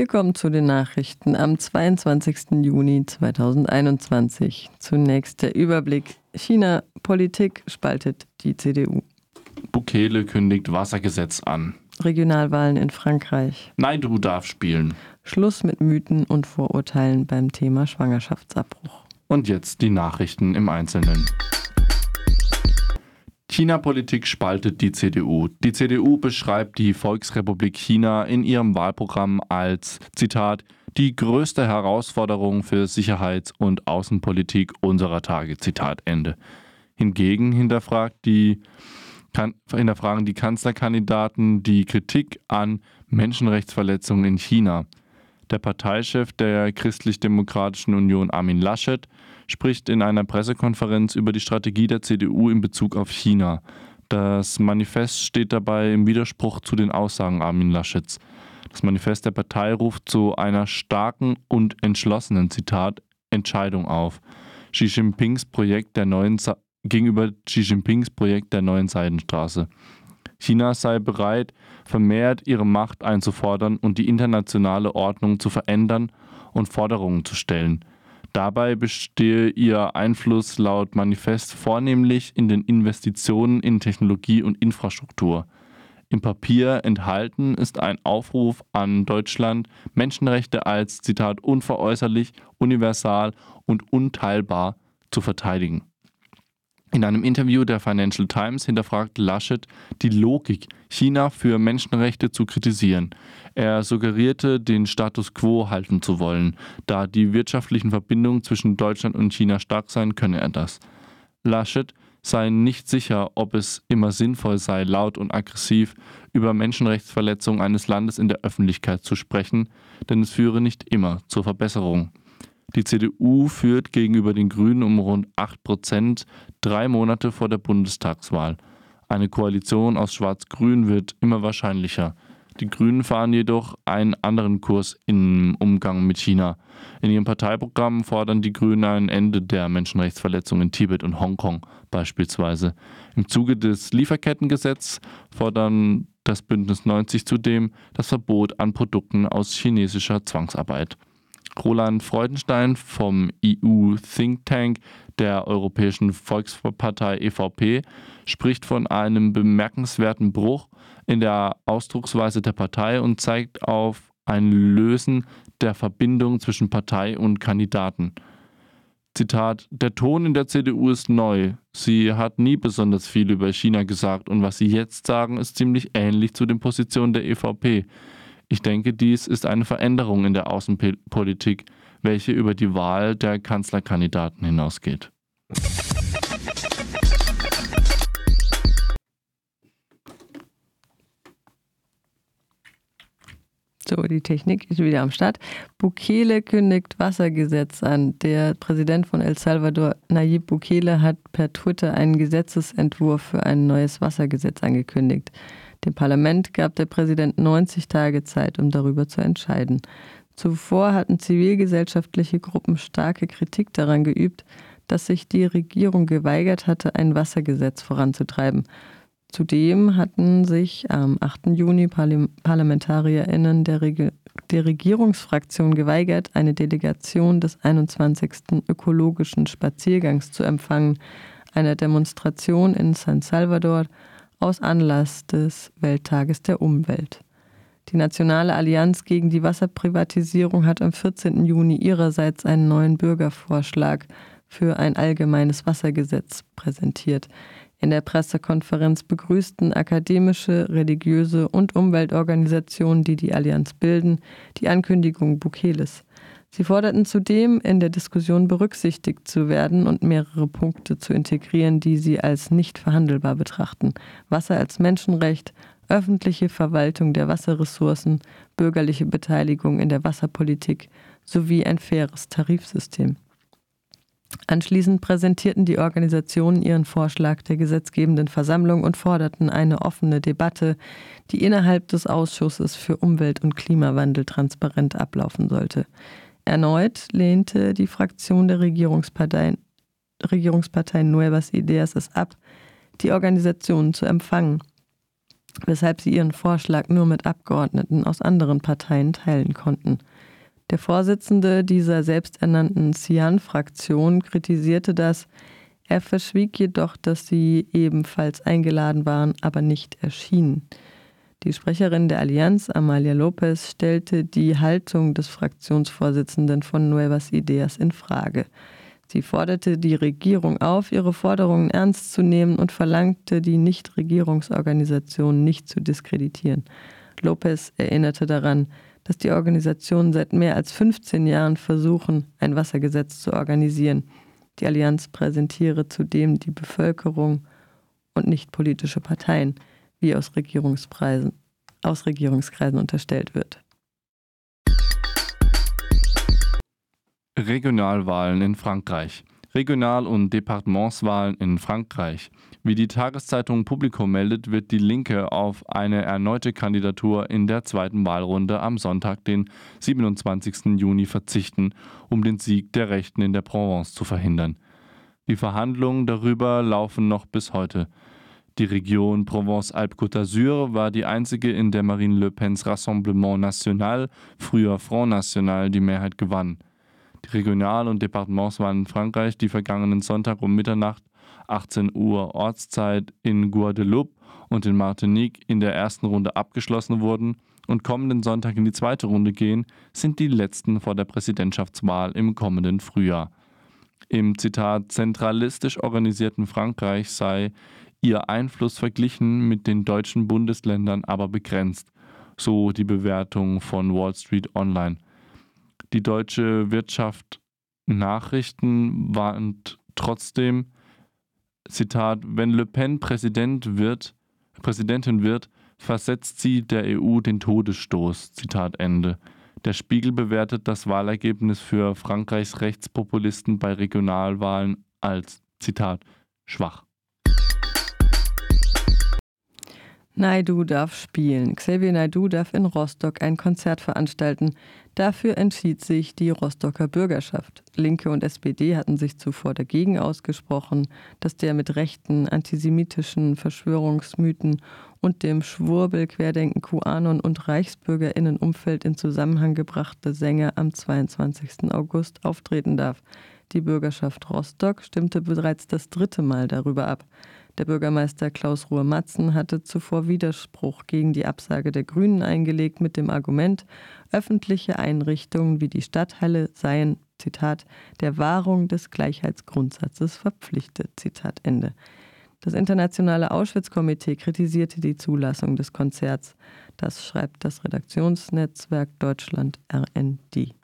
Wir kommen zu den Nachrichten am 22. Juni 2021. Zunächst der Überblick. China Politik spaltet die CDU. Bukele kündigt Wassergesetz an. Regionalwahlen in Frankreich. Naidu darf spielen. Schluss mit Mythen und Vorurteilen beim Thema Schwangerschaftsabbruch. Und jetzt die Nachrichten im Einzelnen. China-Politik spaltet die CDU. Die CDU beschreibt die Volksrepublik China in ihrem Wahlprogramm als, Zitat, die größte Herausforderung für Sicherheits- und Außenpolitik unserer Tage. Zitat Ende. Hingegen hinterfragt die, kann, hinterfragen die Kanzlerkandidaten die Kritik an Menschenrechtsverletzungen in China. Der Parteichef der Christlich-Demokratischen Union Armin Laschet spricht in einer Pressekonferenz über die Strategie der CDU in Bezug auf China. Das Manifest steht dabei im Widerspruch zu den Aussagen Armin Laschets. Das Manifest der Partei ruft zu einer starken und entschlossenen Zitat Entscheidung auf. Xi Jinpings Projekt der neuen gegenüber Xi Jinpings Projekt der neuen Seidenstraße. China sei bereit, vermehrt ihre Macht einzufordern und die internationale Ordnung zu verändern und Forderungen zu stellen. Dabei bestehe ihr Einfluss laut Manifest vornehmlich in den Investitionen in Technologie und Infrastruktur. Im Papier enthalten ist ein Aufruf an Deutschland, Menschenrechte als Zitat unveräußerlich, universal und unteilbar zu verteidigen. In einem Interview der Financial Times hinterfragt Laschet die Logik, China für Menschenrechte zu kritisieren. Er suggerierte, den Status quo halten zu wollen. Da die wirtschaftlichen Verbindungen zwischen Deutschland und China stark seien, könne er das. Laschet sei nicht sicher, ob es immer sinnvoll sei, laut und aggressiv über Menschenrechtsverletzungen eines Landes in der Öffentlichkeit zu sprechen, denn es führe nicht immer zur Verbesserung. Die CDU führt gegenüber den Grünen um rund 8 Prozent drei Monate vor der Bundestagswahl. Eine Koalition aus Schwarz-Grün wird immer wahrscheinlicher. Die Grünen fahren jedoch einen anderen Kurs im Umgang mit China. In ihrem Parteiprogramm fordern die Grünen ein Ende der Menschenrechtsverletzungen in Tibet und Hongkong beispielsweise. Im Zuge des Lieferkettengesetzes fordern das Bündnis 90 zudem das Verbot an Produkten aus chinesischer Zwangsarbeit. Roland Freudenstein vom EU Think Tank der Europäischen Volkspartei EVP spricht von einem bemerkenswerten Bruch in der Ausdrucksweise der Partei und zeigt auf ein Lösen der Verbindung zwischen Partei und Kandidaten. Zitat, der Ton in der CDU ist neu. Sie hat nie besonders viel über China gesagt und was sie jetzt sagen, ist ziemlich ähnlich zu den Positionen der EVP. Ich denke, dies ist eine Veränderung in der Außenpolitik, welche über die Wahl der Kanzlerkandidaten hinausgeht. So, die Technik ist wieder am Start. Bukele kündigt Wassergesetz an. Der Präsident von El Salvador, Nayib Bukele, hat per Twitter einen Gesetzesentwurf für ein neues Wassergesetz angekündigt. Dem Parlament gab der Präsident 90 Tage Zeit, um darüber zu entscheiden. Zuvor hatten zivilgesellschaftliche Gruppen starke Kritik daran geübt, dass sich die Regierung geweigert hatte, ein Wassergesetz voranzutreiben. Zudem hatten sich am 8. Juni ParlamentarierInnen der, Reg der Regierungsfraktion geweigert, eine Delegation des 21. ökologischen Spaziergangs zu empfangen, einer Demonstration in San Salvador aus Anlass des Welttages der Umwelt. Die Nationale Allianz gegen die Wasserprivatisierung hat am 14. Juni ihrerseits einen neuen Bürgervorschlag für ein allgemeines Wassergesetz präsentiert. In der Pressekonferenz begrüßten akademische, religiöse und Umweltorganisationen, die die Allianz bilden, die Ankündigung Bukeles. Sie forderten zudem, in der Diskussion berücksichtigt zu werden und mehrere Punkte zu integrieren, die sie als nicht verhandelbar betrachten. Wasser als Menschenrecht, öffentliche Verwaltung der Wasserressourcen, bürgerliche Beteiligung in der Wasserpolitik sowie ein faires Tarifsystem. Anschließend präsentierten die Organisationen ihren Vorschlag der gesetzgebenden Versammlung und forderten eine offene Debatte, die innerhalb des Ausschusses für Umwelt und Klimawandel transparent ablaufen sollte. Erneut lehnte die Fraktion der Regierungspartei, Regierungspartei Nuevas Ideas es ab, die Organisationen zu empfangen. weshalb sie ihren Vorschlag nur mit Abgeordneten aus anderen Parteien teilen konnten. Der Vorsitzende dieser selbsternannten Cian-Fraktion kritisierte das, er verschwieg jedoch, dass sie ebenfalls eingeladen waren, aber nicht erschienen. Die Sprecherin der Allianz, Amalia Lopez, stellte die Haltung des Fraktionsvorsitzenden von Nuevas Ideas in Frage. Sie forderte die Regierung auf, ihre Forderungen ernst zu nehmen und verlangte, die Nichtregierungsorganisationen nicht zu diskreditieren. Lopez erinnerte daran, dass die Organisationen seit mehr als 15 Jahren versuchen, ein Wassergesetz zu organisieren. Die Allianz präsentiere zudem die Bevölkerung und nicht politische Parteien, wie aus, Regierungspreisen, aus Regierungskreisen unterstellt wird. Regionalwahlen in Frankreich. Regional- und Departementswahlen in Frankreich. Wie die Tageszeitung Publikum meldet, wird die Linke auf eine erneute Kandidatur in der zweiten Wahlrunde am Sonntag, den 27. Juni, verzichten, um den Sieg der Rechten in der Provence zu verhindern. Die Verhandlungen darüber laufen noch bis heute. Die Region Provence-Alpes-Côte d'Azur war die einzige, in der Marine Le Pens Rassemblement National, früher Front National, die Mehrheit gewann. Die Regional- und Departementswahlen in Frankreich, die vergangenen Sonntag um Mitternacht 18 Uhr Ortszeit in Guadeloupe und in Martinique in der ersten Runde abgeschlossen wurden und kommenden Sonntag in die zweite Runde gehen, sind die letzten vor der Präsidentschaftswahl im kommenden Frühjahr. Im Zitat zentralistisch organisierten Frankreich sei ihr Einfluss verglichen mit den deutschen Bundesländern aber begrenzt, so die Bewertung von Wall Street Online. Die deutsche Wirtschaft Nachrichten warnt trotzdem, Zitat, wenn Le Pen Präsident wird, Präsidentin wird, versetzt sie der EU den Todesstoß. Zitat Ende. Der Spiegel bewertet das Wahlergebnis für Frankreichs Rechtspopulisten bei Regionalwahlen als, Zitat, schwach. Naidu darf spielen. Xavier Naidu darf in Rostock ein Konzert veranstalten. Dafür entschied sich die Rostocker Bürgerschaft. Linke und SPD hatten sich zuvor dagegen ausgesprochen, dass der mit rechten antisemitischen Verschwörungsmythen und dem Schwurbel Querdenken QAnon und Reichsbürgerinnenumfeld in Zusammenhang gebrachte Sänger am 22. August auftreten darf. Die Bürgerschaft Rostock stimmte bereits das dritte Mal darüber ab. Der Bürgermeister Klaus Ruhr-Matzen hatte zuvor Widerspruch gegen die Absage der Grünen eingelegt mit dem Argument, öffentliche Einrichtungen wie die Stadthalle seien, Zitat, der Wahrung des Gleichheitsgrundsatzes verpflichtet, Zitat Ende. Das internationale Auschwitz-Komitee kritisierte die Zulassung des Konzerts. Das schreibt das Redaktionsnetzwerk Deutschland RND.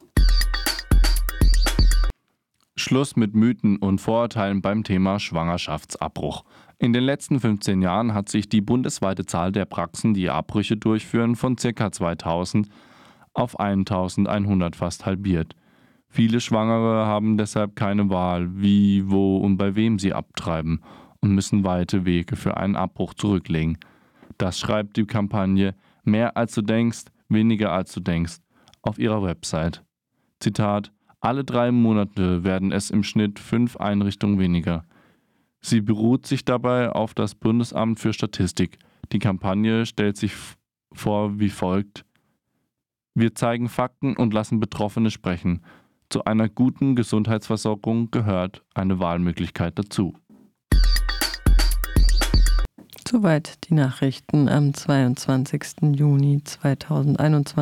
Schluss mit Mythen und Vorurteilen beim Thema Schwangerschaftsabbruch. In den letzten 15 Jahren hat sich die bundesweite Zahl der Praxen, die Abbrüche durchführen, von ca. 2000 auf 1100 fast halbiert. Viele Schwangere haben deshalb keine Wahl, wie, wo und bei wem sie abtreiben und müssen weite Wege für einen Abbruch zurücklegen. Das schreibt die Kampagne Mehr als du denkst, weniger als du denkst auf ihrer Website. Zitat Alle drei Monate werden es im Schnitt fünf Einrichtungen weniger. Sie beruht sich dabei auf das Bundesamt für Statistik. Die Kampagne stellt sich vor wie folgt. Wir zeigen Fakten und lassen Betroffene sprechen. Zu einer guten Gesundheitsversorgung gehört eine Wahlmöglichkeit dazu. Soweit die Nachrichten am 22. Juni 2021.